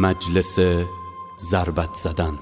مجلس ضربت زدن.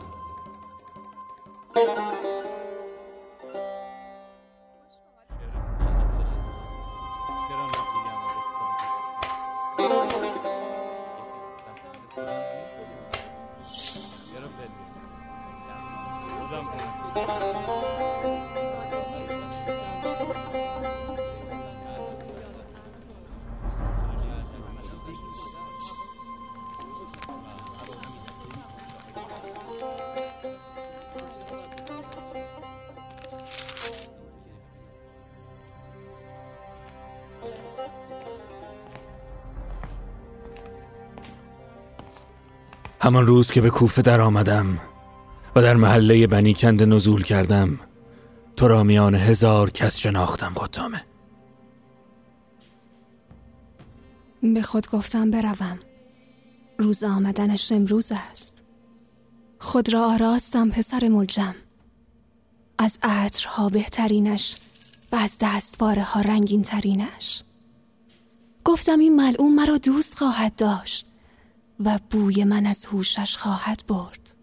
همان روز که به کوفه در آمدم و در محله بنی کند نزول کردم تو را میان هزار کس شناختم قطامه به خود گفتم بروم. روز آمدنش امروز است. خود را آراستم پسر ملجم. از عطرها بهترینش و از دستواره ها رنگین ترینش گفتم این ملعون مرا دوست خواهد داشت. و بوی من از هوشش خواهد برد.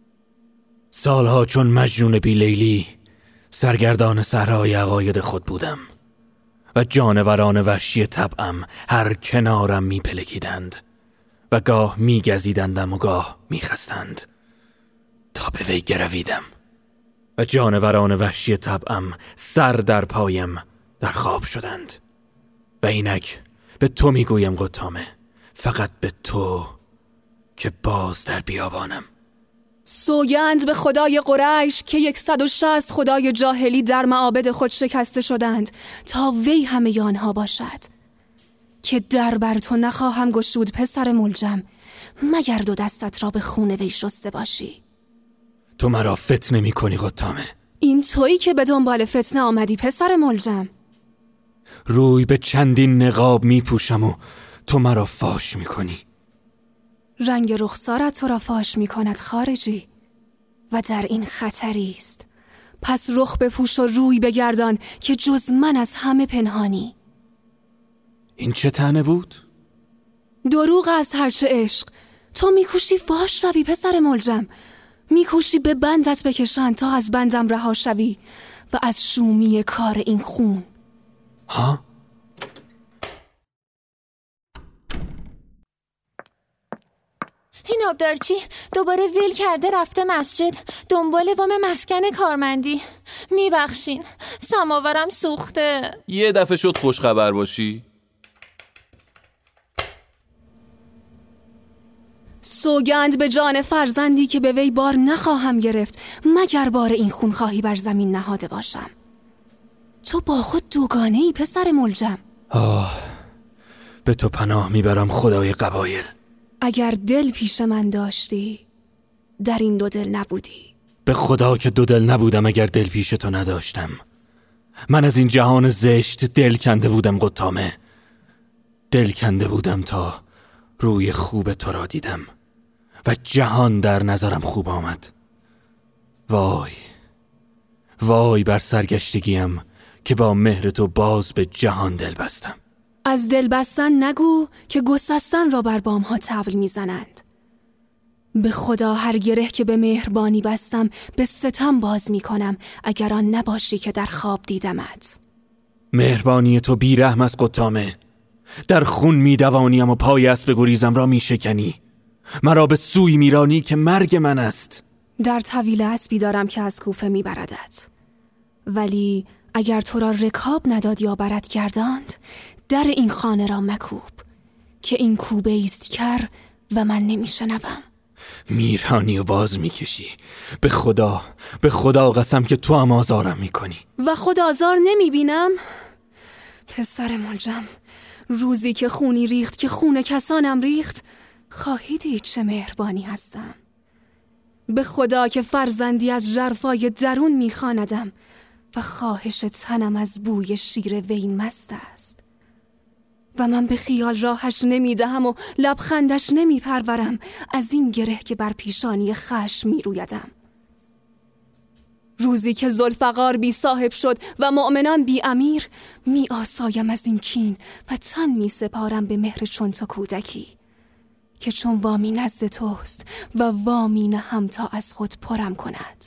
سالها چون مجنون بی لیلی سرگردان صحرای عقاید خود بودم و جانوران وحشی طبعم هر کنارم میپلکیدند و گاه میگزیدندم و گاه میخستند. تا به وی گرویدم و جانوران وحشی طبعم سر در پایم در خواب شدند. و اینک به تو می‌گویم قطامه فقط به تو که باز در بیابانم. سوگند به خدای قریش که یکصد و شست خدای جاهلی در معابد خود شکسته شدند تا وی همه آنها باشد. که در بر تو نخواهم گشود پسر ملجم. مگر دو دستت را به خون وی شسته باشی؟ تو مرا فتنه می کنی قطامه این تویی که به دنبال فتنه آمدی پسر ملجم. روی به چندین نقاب می پوشم و تو مرا فاش می کنی. رنگ رخسارت تو را فاش می کند خارجی و در این خطری است. پس رخ بپوش و روی بگردان که جز من از همه پنهانی. این چه تنه بود؟ دروغ از هرچه عشق. تو میکوشی فاش شوی پسر ملجم. میکوشی به بندت بکشن تا از بندم رها شوی و از شومی کار این خون. ها؟ این آبدارچی دوباره ویل کرده رفته مسجد. دنبال وام مسکن کارمندی. میبخشین. سماورم سوخته. یه دفعه شد خوش خبر باشی. سوگند به جان فرزندی که به وی بار نخواهم گرفت. مگر بار این خون خواهی بر زمین نهاده باشم؟ تو با خود دوگانه ای پسر ملجم. آه به تو پناه می‌برم خدای قبایل. اگر دل پیش من داشتی در این دو دل نبودی. به خدا که دو دل نبودم اگر دل پیش تو نداشتم. من از این جهان زشت دل کنده بودم قطامه. دل کنده بودم تا روی خوب تو را دیدم. و جهان در نظرم خوب آمد. وای وای بر سرگشتگیم که با مهر تو باز به جهان دل بستم. از دل بستن نگو که گسستن را بر بام ها تبل می‌زنند. به خدا هر گره که به مهربانی بستم به ستم باز می کنم اگر آن نباشی که در خواب دیدمت. مهربانی تو بیرحم از قطامه. در خون میدوانیم و پای اسب گریزم را میشکنی. مرا به سوی میرانی که مرگ من است. در طویل اسبی دارم که از کوفه میبردد ولی اگر تو را رکاب نداد یا برد گرداند در این خانه را مکوب که این کوبه است کر و من نمیشنوم. میرانی و باز می‌کشی. به خدا به خدا قسم که تو هم آزارم می‌کنی. و خود آزار نمی‌بینم؟ پسر ملجم روزی که خونی ریخت که خون کسانم ریخت خواهی دید چه مهربانی هستم؟ به خدا که فرزندی از جرفای درون میخواندم و خواهش تنم از بوی شیر وی مست است. و من به خیال راهش نمی‌دهم و لبخندش نمیپرورم. از این گره که بر پیشانی خش میرویدم. روزی که زلفقار بی صاحب شد و مؤمنان بی امیر می آسایم از این کین و تن می سپارم به مهر چون تو کودکی که چون وامی نزد توست و وامی هم تا از خود پرم کند.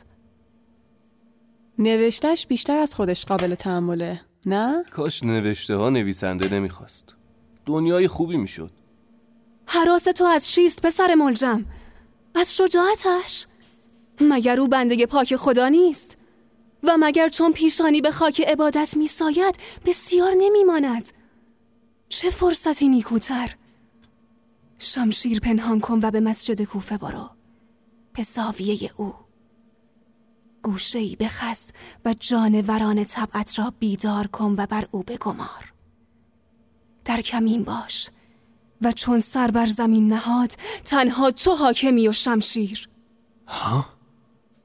نوشتش بیشتر از خودش قابل تحمله نه؟ کاش نوشته ها نویسنده نمی‌خواست. دنیای خوبی می‌شد حراس تو از چیست پسر ملجم؟ از شجاعتش؟ مگر او بنده پاک خدا نیست؟ و مگر چون پیشانی به خاک عبادت میساید بسیار نمیماند چه فرصتی نیکوتر شمشیر پنهان کن و به مسجد کوفه برو به او گوشه ای بخس و جانوران طبعت را بیدار کن و بر او بگمار در کمین باش و چون سر بر زمین نهاد تنها تو حاکمی و شمشیر. ها؟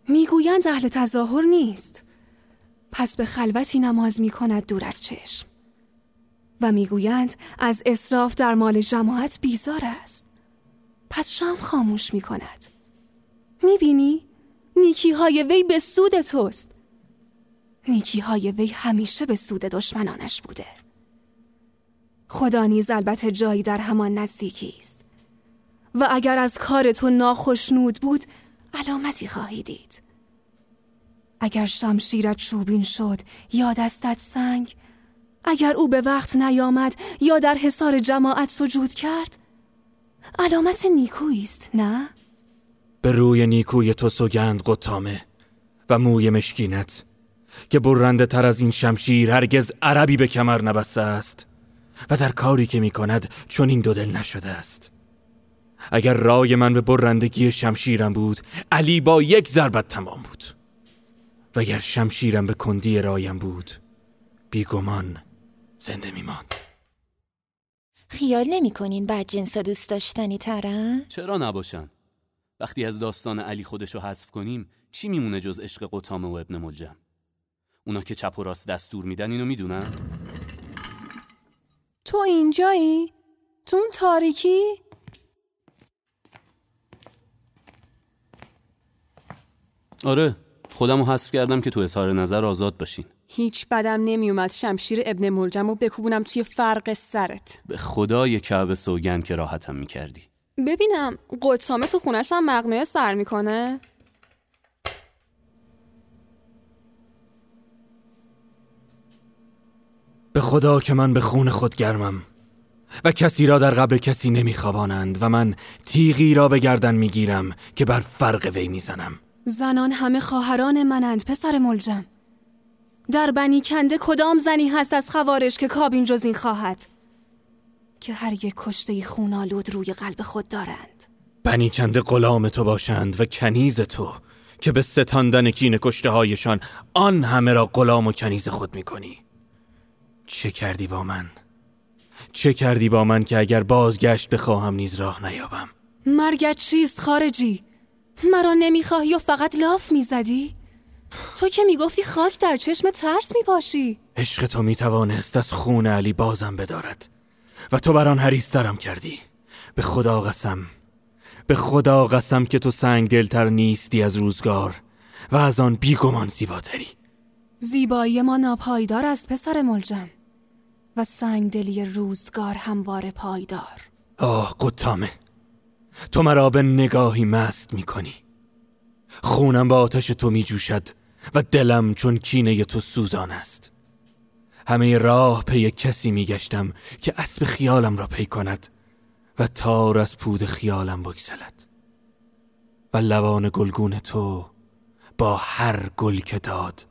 می‌گویند اهل تظاهر نیست. پس به خلوتی نماز می کند دور از چشم. و می‌گویند از اصراف در مال جماعت بیزار است. پس شام خاموش می کند می‌بینی؟ نیکی های وی به سود توست. نیکی های وی همیشه به سود دشمنانش بوده. خدا نیز البته جایی در همان نزدیکی است. و اگر از کار تو ناخشنود بود علامتی خواهی دید. اگر شمشیرت چوبین شد یا دستت سنگ اگر او به وقت نیامد یا در حصار جماعت سجود کرد علامت نیکویی است نه؟ به روی نیکوی تو سوگند قطامه و موی مشکینت که برنده تر از این شمشیر هرگز عربی به کمر نبسته است. و در کاری که می کند چون این دو دل نشده است. اگر رای من به برندگی شمشیرم بود علی با یک ضربت تمام بود. و اگر شمشیرم به کندی رایم بود بیگمان زنده میماند. خیال نمی کنین بعد جنسا دوست داشتنی ترن؟ چرا نباشن؟ وقتی از داستان علی خودشو حذف کنیم چی میمونه جز عشق قطامه و ابن ملجم؟ اونا که چپ و راست دستور میدن اینو می‌دونن؟ تو اینجایی؟ تو اون تاریکی؟ آره خودم رو حذف کردم که تو اظهار نظر آزاد باشین هیچ بدم نمیومد شمشیر ابن ملجم و بکوبونم توی فرق سرت به خدای کعب سوگند که راحتم می‌کردی ببینم قدسامه تو خونش هم مقنعه سر می‌کنه به خدا که من به خون خود گرمم و کسی را در قبر کسی نمیخوابانند و من تیغی را به گردن می‌گیرم که بر فرق وی می‌زنم. زنان همه خواهران منند پسر ملجم. در بنی کنده کدام زنی هست از خوارش که کابین جز این خواهد؟ که هر یک کشته خونالود روی قلب خود دارند. بنی کنده غلام تو باشند و کنیز تو که به ستاندن کین کشته هایشان آن همه را غلام و کنیز خود می‌کنی. چه کردی با من؟ چه کردی با من که اگر بازگشت بخواهم نیز راه نیابم؟ مرگت چیست خارجی؟ مرا نمی‌خواهی و فقط لاف می‌زدی؟ تو که می‌گفتی خاک در چشم ترس میپاشی؟ عشق تو می‌توانست از خون علی بازم بدارد. و تو بر آن حریسترم کردی. به خدا قسم. به خدا قسم که تو سنگ دلتر نیستی از روزگار و از آن بیگمان زیباتری. زیبایی ما ناپایدار است پسر ملجم. و سنگ دلی روزگار همواره پایدار. آه قطامه. تو مرا به نگاهی مست می‌کنی. خونم با آتش تو می جوشد و دلم چون کینه تو سوزان است. همه راه پی کسی می گشتم که اسب خیالم را پی کند و تار از پود خیالم بگسلد. و لوان گلگون تو با هر گل که داد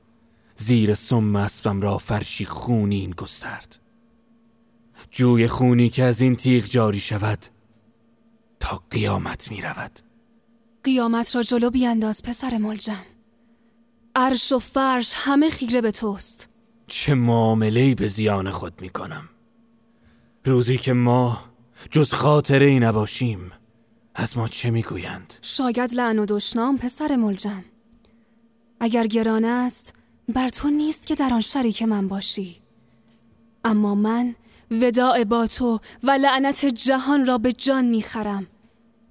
زیر سم اسبم را فرشی خونین گسترد. جوی خونی که از این تیغ جاری شود تا قیامت می رود. قیامت را جلو بیانداز پسر ملجم. عرش و فرش همه خیره به توست. چه معامله‌ای به زیان خود می کنم. روزی که ما جز خاطره ای نباشیم از ما چه می‌گویند؟ شاید لعن و دشنام پسر ملجم. اگر گران است بر تو نیست که در آن شریک من باشی. اما من وداع با تو و لعنت جهان را به جان می‌خرم.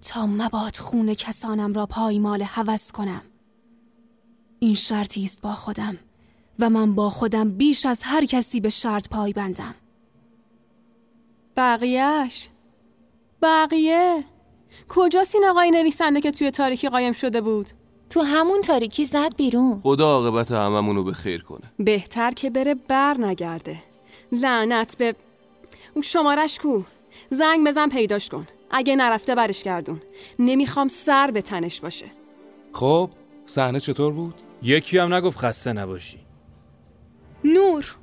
تا مباد خون کسانم را پایمال هوس کنم. این شرطی است با خودم و من با خودم بیش از هر کسی به شرط پای بندم. بقیهش بقیه؟ کجاست این آقای نویسنده که توی تاریکی قایم شده بود؟ تو همون تاریکی زد بیرون. خدا عاقبت هممونو به خیر کنه. بهتر که بره بر نگرده لعنت به اون شمارش کو. زنگ بزن پیداش کن. اگه نرفته برش گردون. نمی‌خوام سر به تنش باشه. خب صحنه چطور بود؟ یکی هم نگفت خسته نباشی. نور.